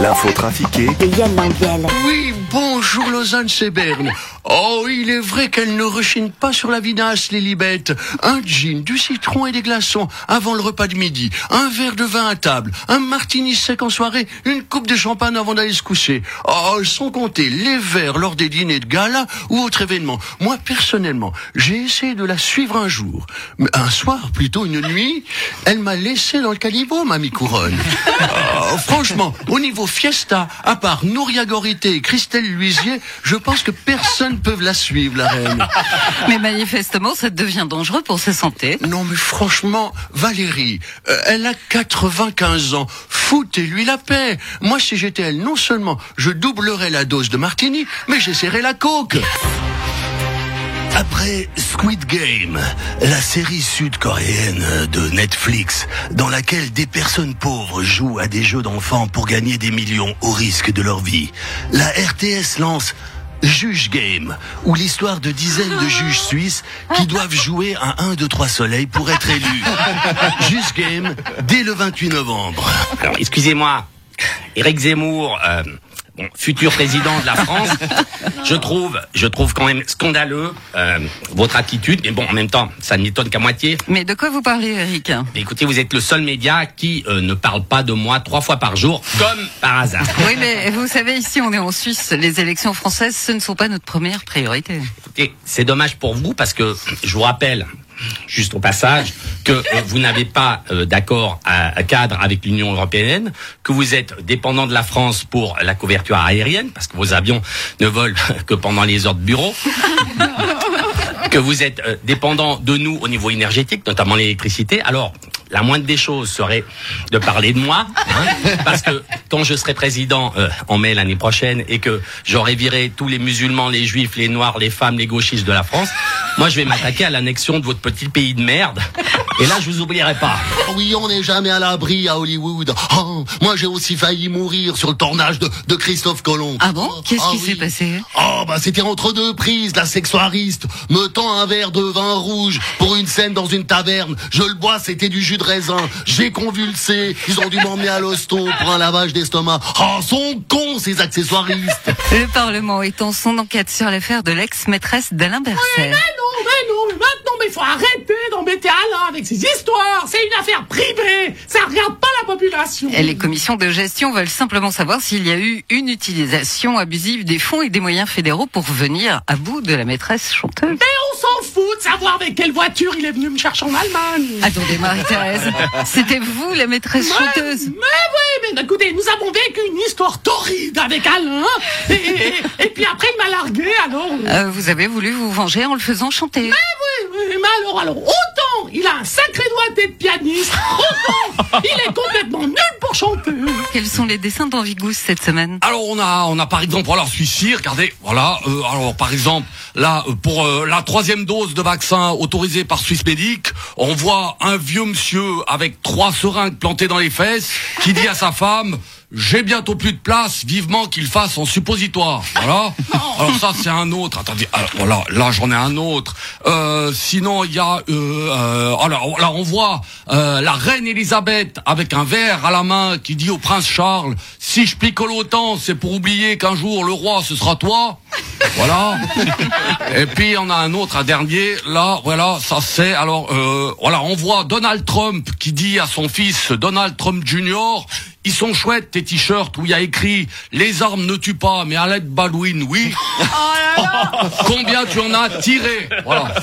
L'info trafiquée de Yann Lambiel. Oui, bonjour Lausanne, c'est Berne. Oh, il est vrai qu'elle ne rechigne pas sur la vinasse, les libettes. Un gin, du citron et des glaçons avant le repas de midi. Un verre de vin à table. Un martini sec en soirée. Une coupe de champagne avant d'aller se coucher. Oh, sans compter les verres lors des dîners de gala ou autres événements. Moi, personnellement, j'ai essayé de la suivre un jour. Mais Un soir, plutôt une nuit, elle m'a laissé dans le caniveau, mamie couronne. Oh, franchement, au niveau fiesta, à part Nouria Gorité et Christelle Luisier, je pense que personne peut la suivre, la reine. Mais manifestement, ça devient dangereux pour sa santé. Non, mais franchement, Valérie, euh, elle a 95 ans. Foutez-lui la paix. Moi, si j'étais elle, non seulement je doublerais la dose de martini, mais j'essaierais la coke. Après Squid Game, la série sud-coréenne de Netflix, dans laquelle des personnes pauvres jouent à des jeux d'enfants pour gagner des millions au risque de leur vie, la RTS lance Juge Game, où l'histoire de dizaines de juges suisses qui doivent jouer à 1, 2, 3 soleils pour être élus. Juge Game, dès le 28 novembre. Excusez-moi, Éric Zemmour, euh, bon, futur président de la France, je trouve, je trouve quand même scandaleux euh, votre attitude. Mais bon, en même temps, ça ne m'étonne qu'à moitié. Mais de quoi vous parlez, Eric? Écoutez, vous êtes le seul média qui euh, ne parle pas de moi trois fois par jour, comme par hasard. Oui, mais vous savez, ici, on est en Suisse. Les élections françaises, ce ne sont pas notre première priorité. Écoutez, c'est dommage pour vous parce que je vous rappelle, juste au passage, que euh, vous n'avez pas euh, d'accord à, cadre avec l'Union européenne, que vous êtes dépendant de la France pour la couverture aérienne, parce que vos avions ne volent que pendant les heures de bureau. que vous êtes euh, dépendant de nous au niveau énergétique, notamment l'électricité. Alors, la moindre des choses serait de parler de moi, hein, parce que quand je serai président euh, en mai l'année prochaine et que j'aurai viré tous les musulmans, les juifs, les noirs, les femmes, les gauchistes de la France, moi je vais m'attaquer à l'annexion de votre petit pays de merde. Et là, je vous oublierai pas. Oh Oui, on n'est jamais à l'abri à Hollywood. Oh, moi, j'ai aussi failli mourir sur le tournage de, de Christophe Colomb. Ah bon? Qu'est-ce Ah qui oui. s'est passé? Oh, bah c'était entre deux prises, la sexuariste me tend un verre de vin rouge pour une scène dans une taverne. Je le bois, c'était du jus de raisin. J'ai convulsé. Ils ont dû m'emmener à l'hosto pour un lavage d'estomac. Oh, sont cons, ces accessoiristes. Le Parlement étend son enquête sur l'affaire de l'ex-maîtresse d'Alain Berset. Mais non, mais non, mais maintenant, mais faut arrêter d'embêter Alain avec ses histoires. C'est une affaire privée. Ça regarde pas la population. Et les commissions de gestion veulent simplement savoir s'il y a eu une utilisation abusive des fonds et des moyens fédéraux pour venir à bout de la maîtresse chanteuse. Mais on s'en fout de savoir avec quelle voiture il est venu me chercher en Allemagne. Attendez, Marie-Thérèse, c'était vous la maîtresse chanteuse Mais oui, mais écoutez, nous avons vécu une histoire torride avec Alain. Et, et- et puis après, il m'a largué, alors. Euh, Vous avez voulu vous venger en le faisant chanter. Oui, oui, mais alors, alors, autant il a un sacré doigté de pianiste, autant il est complètement nul pour chanter. Quels sont les dessins d'Anvigous cette semaine Alors on a on a par exemple voilà celui-ci regardez voilà euh, alors par exemple là euh, pour euh, la troisième dose de vaccin autorisée par Swissmedic on voit un vieux monsieur avec trois seringues plantées dans les fesses qui dit à sa femme j'ai bientôt plus de place, vivement qu'il fasse en suppositoire. Voilà. Alors ça c'est un autre. Attendez, alors, voilà, là j'en ai un autre. Euh, sinon il y a, euh, euh, alors là on voit euh, la reine Elisabeth avec un verre à la main qui dit au prince Charles si je picole autant c'est pour oublier qu'un jour le roi ce sera toi. Voilà. Et puis on a un autre, un dernier. Là, voilà, ça c'est. Alors, euh, voilà, on voit Donald Trump qui dit à son fils Donald Trump Jr. Ils sont chouettes tes t-shirts où il y a écrit les armes ne tuent pas, mais Alec Baldwin, oui. Combien tu en as tiré? Voilà.